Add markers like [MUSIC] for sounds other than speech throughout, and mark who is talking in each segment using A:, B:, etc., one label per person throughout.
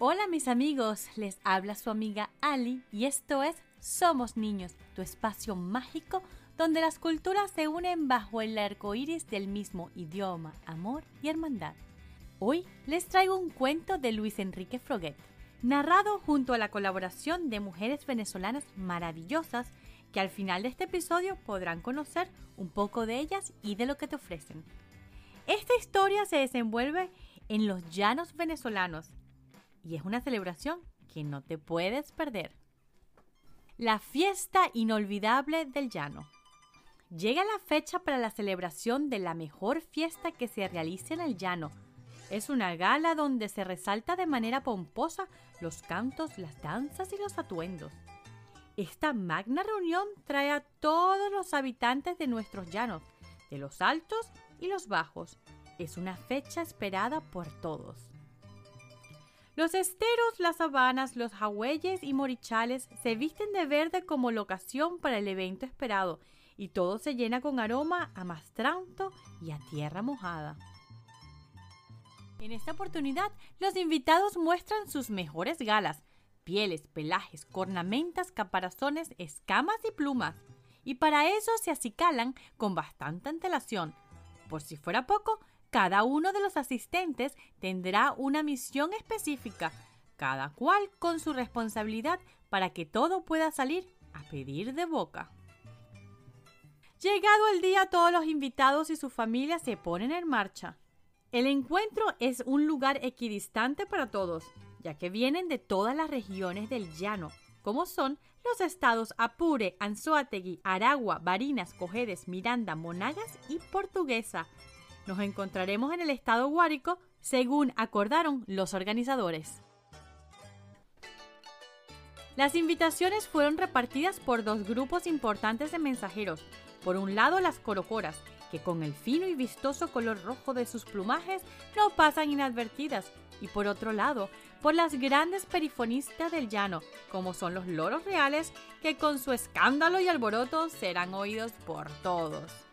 A: Hola mis amigos, les habla su amiga Ali y esto es Somos Niños, tu espacio mágico donde las culturas se unen bajo el arco iris del mismo idioma, amor y hermandad. Hoy les traigo un cuento de Luis Enrique Froguet, narrado junto a la colaboración de mujeres venezolanas maravillosas que al final de este episodio podrán conocer un poco de ellas y de lo que te ofrecen. Esta historia se desenvuelve en los llanos venezolanos y es una celebración que no te puedes perder. La fiesta inolvidable del llano. Llega la fecha para la celebración de la mejor fiesta que se realice en el llano. Es una gala donde se resalta de manera pomposa los cantos, las danzas y los atuendos. Esta magna reunión trae a todos los habitantes de nuestros llanos, de los altos y los bajos. Es una fecha esperada por todos. Los esteros, las sabanas, los jagüeyes y morichales se visten de verde como locación para el evento esperado y todo se llena con aroma a mastranto y a tierra mojada. En esta oportunidad, los invitados muestran sus mejores galas, pieles, pelajes, cornamentas, caparazones, escamas y plumas. Y para eso se acicalan con bastante antelación. Por si fuera poco, cada uno de los asistentes tendrá una misión específica, cada cual con su responsabilidad para que todo pueda salir a pedir de boca. Llegado el día, todos los invitados y su familia se ponen en marcha. El encuentro es un lugar equidistante para todos, ya que vienen de todas las regiones del llano, como son los estados Apure, Anzoátegui, Aragua, Barinas, Cojedes, Miranda, Monagas y Portuguesa, nos encontraremos en el estado Guárico según acordaron los organizadores. Las invitaciones fueron repartidas por dos grupos importantes de mensajeros. Por un lado las corocoras, que con el fino y vistoso color rojo de sus plumajes no pasan inadvertidas, y por otro lado, por las grandes perifonistas del llano, como son los loros reales, que con su escándalo y alboroto serán oídos por todos.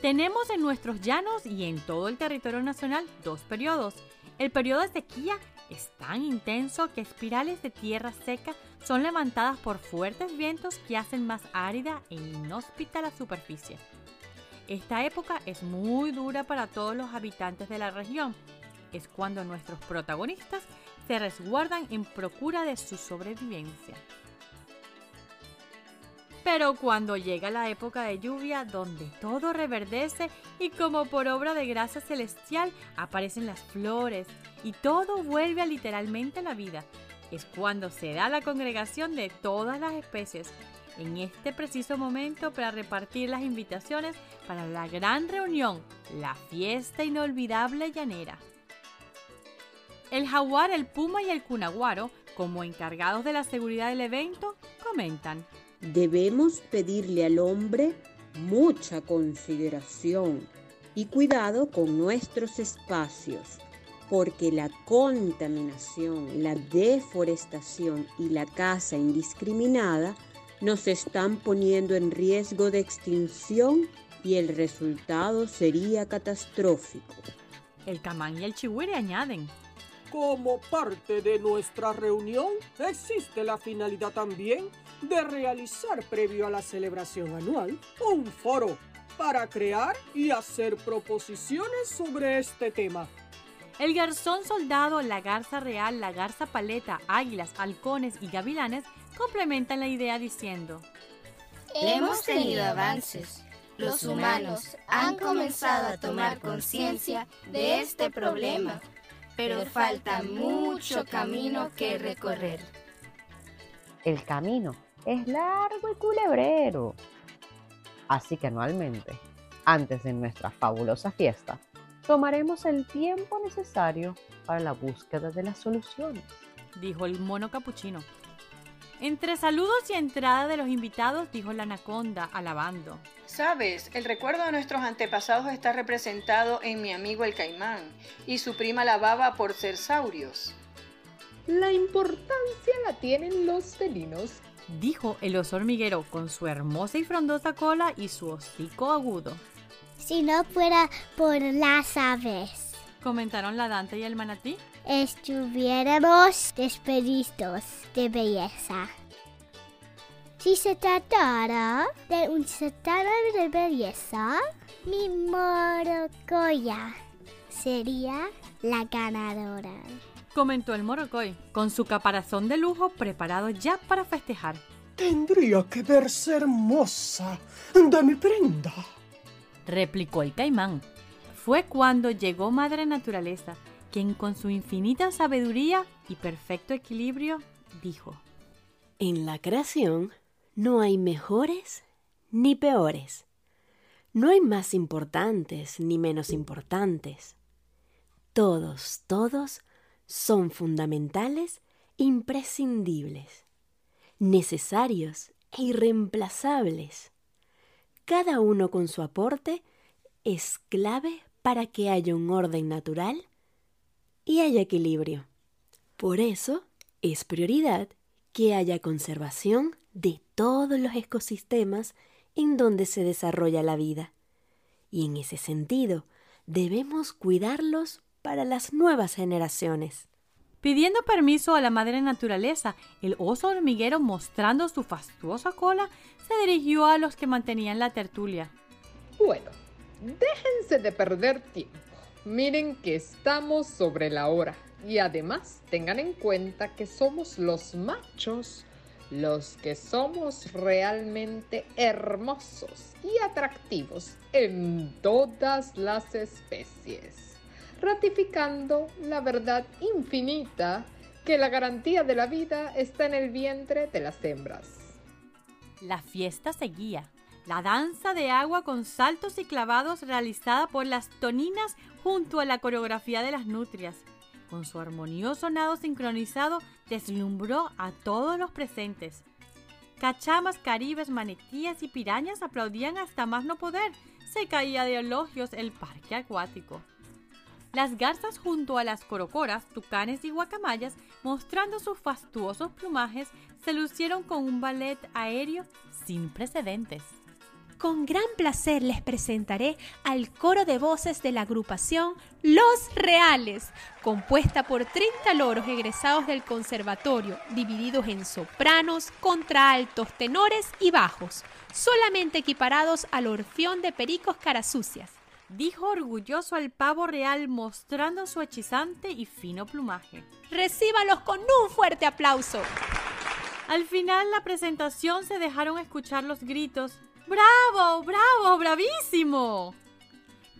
A: Tenemos en nuestros llanos y en todo el territorio nacional dos periodos. El periodo de sequía es tan intenso que espirales de tierra seca son levantadas por fuertes vientos que hacen más árida e inhóspita la superficie. Esta época es muy dura para todos los habitantes de la región. Es cuando nuestros protagonistas se resguardan en procura de su sobrevivencia. Pero cuando llega la época de lluvia, donde todo reverdece y como por obra de gracia celestial aparecen las flores y todo vuelve a literalmente la vida, es cuando se da la congregación de todas las especies en este preciso momento para repartir las invitaciones para la gran reunión, la fiesta inolvidable llanera. El jaguar, el puma y el cunaguaro, como encargados de la seguridad del evento, comentan.
B: Debemos pedirle al hombre mucha consideración y cuidado con nuestros espacios, porque la contaminación, la deforestación y la caza indiscriminada nos están poniendo en riesgo de extinción y el resultado sería catastrófico.
A: El camán y el chihuire añaden.
C: Como parte de nuestra reunión, existe la finalidad también de realizar previo a la celebración anual un foro para crear y hacer proposiciones sobre este tema.
A: El garzón soldado, la garza real, la garza paleta, águilas, halcones y gavilanes complementan la idea diciendo,
D: Hemos tenido avances. Los humanos han comenzado a tomar conciencia de este problema pero falta mucho camino que recorrer.
E: El camino es largo y culebrero. Así que anualmente, antes de nuestra fabulosa fiesta, tomaremos el tiempo necesario para la búsqueda de las soluciones,
A: dijo el mono capuchino. Entre saludos y entrada de los invitados, dijo la anaconda, alabando.
F: Sabes, el recuerdo de nuestros antepasados está representado en mi amigo el caimán y su prima la baba por ser saurios.
G: La importancia la tienen los felinos,
A: dijo el oso hormiguero con su hermosa y frondosa cola y su hocico agudo.
H: Si no fuera por las aves,
A: comentaron la Dante y el manatí.
H: Estuviéramos despedidos de belleza. Si se tratara de un certamen de belleza, mi morocoya sería la ganadora.
A: Comentó el morocoy, con su caparazón de lujo preparado ya para festejar.
C: Tendría que verse hermosa de mi prenda.
A: Replicó el caimán. Fue cuando llegó Madre Naturaleza, quien con su infinita sabiduría y perfecto equilibrio dijo.
I: En la creación no hay mejores ni peores. No hay más importantes ni menos importantes. Todos, todos son fundamentales, imprescindibles, necesarios e irreemplazables. Cada uno con su aporte es clave para que haya un orden natural y haya equilibrio. Por eso es prioridad que haya conservación de todos los ecosistemas en donde se desarrolla la vida. Y en ese sentido, debemos cuidarlos para las nuevas generaciones.
A: Pidiendo permiso a la madre naturaleza, el oso hormiguero, mostrando su fastuosa cola, se dirigió a los que mantenían la tertulia.
G: Bueno, déjense de perder tiempo. Miren que estamos sobre la hora. Y además tengan en cuenta que somos los machos los que somos realmente hermosos y atractivos en todas las especies, ratificando la verdad infinita que la garantía de la vida está en el vientre de las hembras.
A: La fiesta seguía. La danza de agua con saltos y clavados realizada por las toninas junto a la coreografía de las nutrias con su armonioso nado sincronizado, deslumbró a todos los presentes. Cachamas, caribes, manetías y pirañas aplaudían hasta más no poder. Se caía de elogios el parque acuático. Las garzas junto a las corocoras, tucanes y guacamayas, mostrando sus fastuosos plumajes, se lucieron con un ballet aéreo sin precedentes.
J: Con gran placer les presentaré al coro de voces de la agrupación Los Reales, compuesta por 30 loros egresados del conservatorio, divididos en sopranos, contraaltos, tenores y bajos, solamente equiparados al orfión de pericos carasucias.
A: Dijo orgulloso al pavo real mostrando su hechizante y fino plumaje.
J: Recíbalos con un fuerte aplauso.
A: Al final la presentación se dejaron escuchar los gritos ¡Bravo! ¡Bravo! ¡Bravísimo!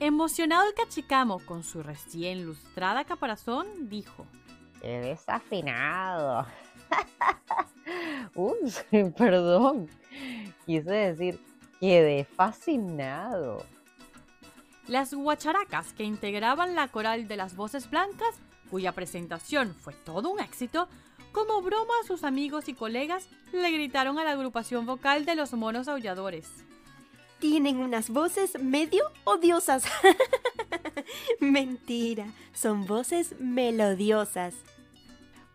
A: Emocionado el cachicamo con su recién lustrada caparazón, dijo:
E: ¡Qué desafinado! [LAUGHS] Uy, [LAUGHS] perdón. Quise decir, quedé fascinado.
A: Las guacharacas que integraban la coral de las voces blancas, cuya presentación fue todo un éxito, como broma a sus amigos y colegas, le gritaron a la agrupación vocal de los monos aulladores.
I: Tienen unas voces medio odiosas. [LAUGHS] Mentira, son voces melodiosas.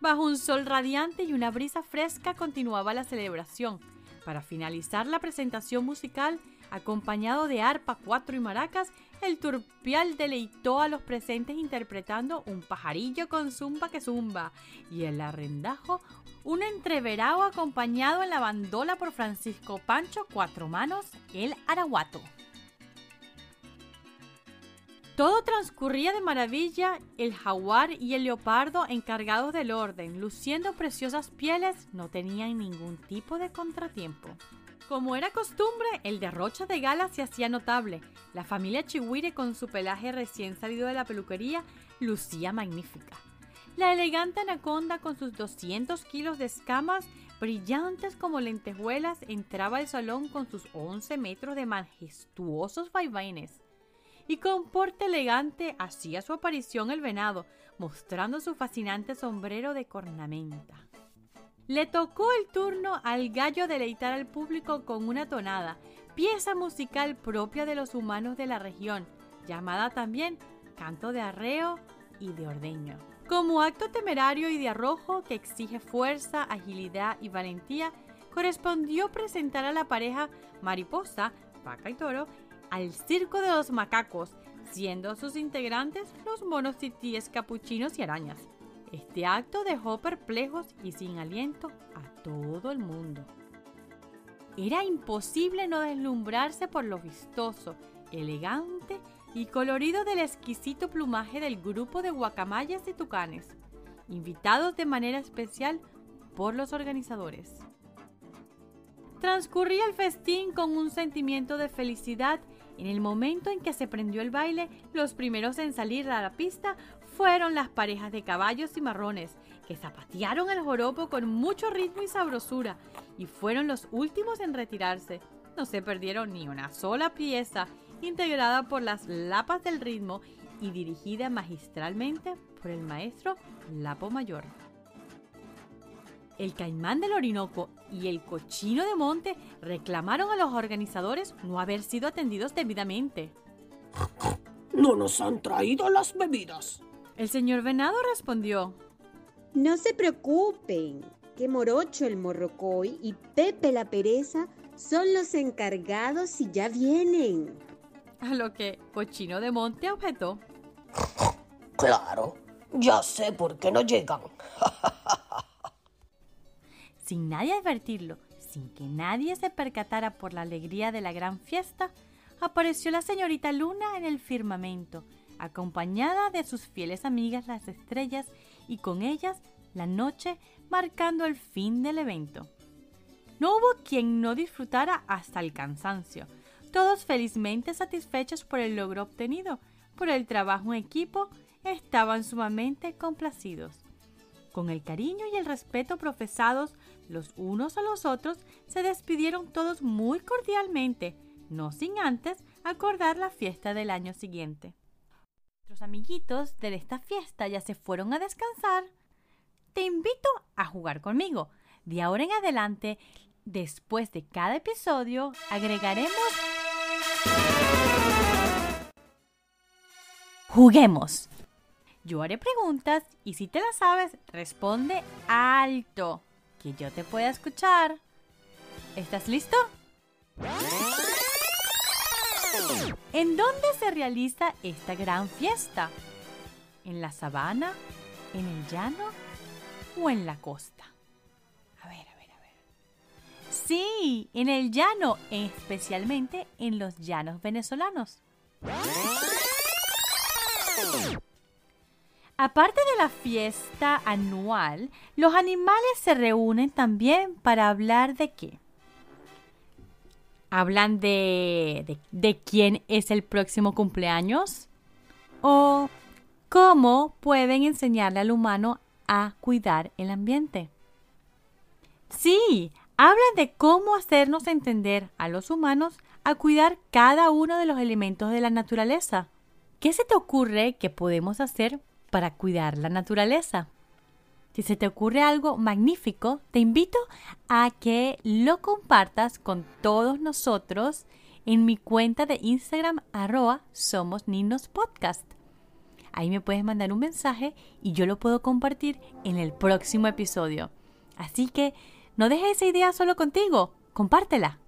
A: Bajo un sol radiante y una brisa fresca continuaba la celebración. Para finalizar la presentación musical, acompañado de arpa, cuatro y maracas, el turpial deleitó a los presentes interpretando un pajarillo con zumba que zumba y el arrendajo un entreverado acompañado en la bandola por Francisco Pancho Cuatro Manos, el Araguato. Todo transcurría de maravilla, el jaguar y el leopardo encargados del orden, luciendo preciosas pieles, no tenían ningún tipo de contratiempo. Como era costumbre, el derroche de gala se hacía notable. La familia Chihuire con su pelaje recién salido de la peluquería lucía magnífica. La elegante anaconda con sus 200 kilos de escamas brillantes como lentejuelas entraba al salón con sus 11 metros de majestuosos vaivenes. Y con porte elegante hacía su aparición el venado, mostrando su fascinante sombrero de cornamenta. Le tocó el turno al gallo deleitar al público con una tonada, pieza musical propia de los humanos de la región, llamada también canto de arreo y de ordeño. Como acto temerario y de arrojo que exige fuerza, agilidad y valentía, correspondió presentar a la pareja mariposa, vaca y toro, al circo de los macacos, siendo sus integrantes los monos titíes capuchinos y arañas. Este acto dejó perplejos y sin aliento a todo el mundo. Era imposible no deslumbrarse por lo vistoso, elegante y colorido del exquisito plumaje del grupo de guacamayas y tucanes, invitados de manera especial por los organizadores. Transcurría el festín con un sentimiento de felicidad. En el momento en que se prendió el baile, los primeros en salir a la pista fueron las parejas de caballos y marrones, que zapatearon el joropo con mucho ritmo y sabrosura, y fueron los últimos en retirarse. No se perdieron ni una sola pieza, integrada por las lapas del ritmo y dirigida magistralmente por el maestro Lapo Mayor. El caimán del Orinoco y el cochino de monte reclamaron a los organizadores no haber sido atendidos debidamente. [LAUGHS]
C: No nos han traído las bebidas.
A: El señor Venado respondió.
B: No se preocupen, que Morocho el Morrocoy y Pepe la Pereza son los encargados y ya vienen.
A: A lo que Cochino de Monte objetó. [LAUGHS]
C: Claro, ya sé por qué no llegan. [LAUGHS]
A: sin nadie advertirlo, sin que nadie se percatara por la alegría de la gran fiesta, apareció la señorita Luna en el firmamento, acompañada de sus fieles amigas las estrellas y con ellas la noche marcando el fin del evento. No hubo quien no disfrutara hasta el cansancio, todos felizmente satisfechos por el logro obtenido, por el trabajo en equipo, estaban sumamente complacidos. Con el cariño y el respeto profesados los unos a los otros, se despidieron todos muy cordialmente, no sin antes acordar la fiesta del año siguiente. Amiguitos de esta fiesta ya se fueron a descansar. Te invito a jugar conmigo. De ahora en adelante, después de cada episodio, agregaremos... Juguemos. Yo haré preguntas y si te las sabes, responde alto que yo te pueda escuchar. ¿Estás listo? ¿En dónde se realiza esta gran fiesta? ¿En la sabana? ¿En el llano? ¿O en la costa? A ver, a ver, a ver. Sí, en el llano, especialmente en los llanos venezolanos. Aparte de la fiesta anual, los animales se reúnen también para hablar de qué. ¿Hablan de, de, quién es el próximo cumpleaños? ¿O cómo pueden enseñarle al humano a cuidar el ambiente? Sí, hablan de cómo hacernos entender a los humanos a cuidar cada uno de los elementos de la naturaleza. ¿Qué se te ocurre que podemos hacer para cuidar la naturaleza. Si se te ocurre algo magnífico, te invito a que lo compartas con todos nosotros en mi cuenta de Instagram arroba Somos Niños Podcast. Ahí me puedes mandar un mensaje y yo lo puedo compartir en el próximo episodio. Así que no dejes esa idea solo contigo, compártela.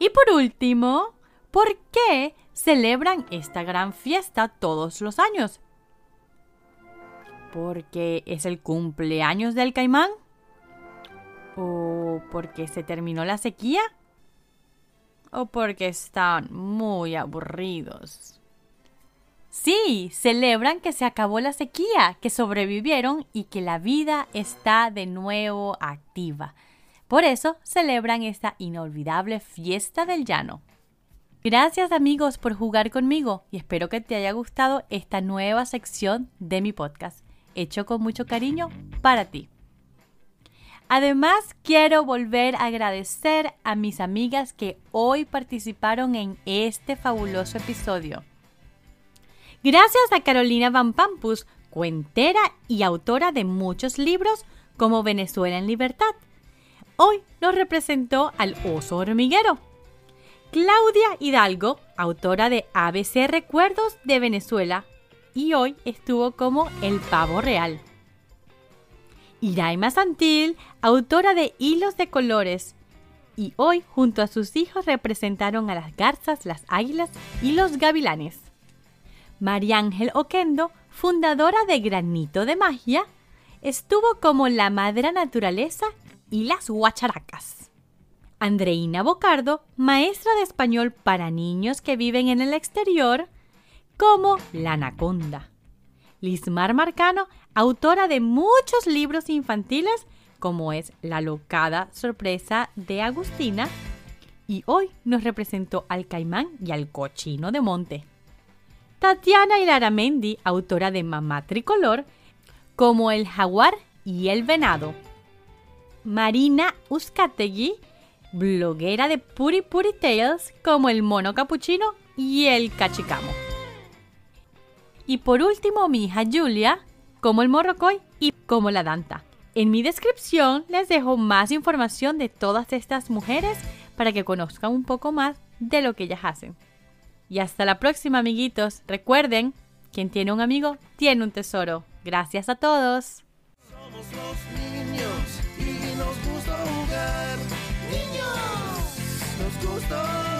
A: Y por último, ¿por qué celebran esta gran fiesta todos los años. ¿Porque es el cumpleaños del caimán? ¿O porque se terminó la sequía? ¿O porque están muy aburridos? Sí, celebran que se acabó la sequía, que sobrevivieron y que la vida está de nuevo activa. Por eso celebran esta inolvidable fiesta del llano. Gracias amigos por jugar conmigo y espero que te haya gustado esta nueva sección de mi podcast, hecho con mucho cariño para ti. Además, quiero volver a agradecer a mis amigas que hoy participaron en este fabuloso episodio. Gracias a Carolina Van Pampus, cuentera y autora de muchos libros como Venezuela en Libertad. Hoy nos representó al oso hormiguero. Claudia Hidalgo, autora de ABC Recuerdos de Venezuela, y hoy estuvo como El Pavo Real. Iraima Santil, autora de Hilos de Colores, y hoy junto a sus hijos representaron a las garzas, las águilas y los gavilanes. María Ángel Oquendo, fundadora de Granito de Magia, estuvo como la madre naturaleza y las guacharacas. Andreina Bocardo, maestra de español para niños que viven en el exterior, como la anaconda. Lismar Marcano, autora de muchos libros infantiles, como es La locada sorpresa de Agustina, y hoy nos representó al caimán y al cochino de monte. Tatiana Hilaramendi, autora de Mamá Tricolor, como El jaguar y el venado. Marina Uzcategui, bloguera de Puri Puri Tales, como El mono capuchino y el cachicamo. Y por último, mi hija Julia, como el morrocoy y como la danta. En mi descripción les dejo más información de todas estas mujeres para que conozcan un poco más de lo que ellas hacen. Y hasta la próxima, amiguitos. Recuerden, quien tiene un amigo tiene un tesoro. Gracias a todos. Somos los niños y nos gusta jugar. Niños, nos gusta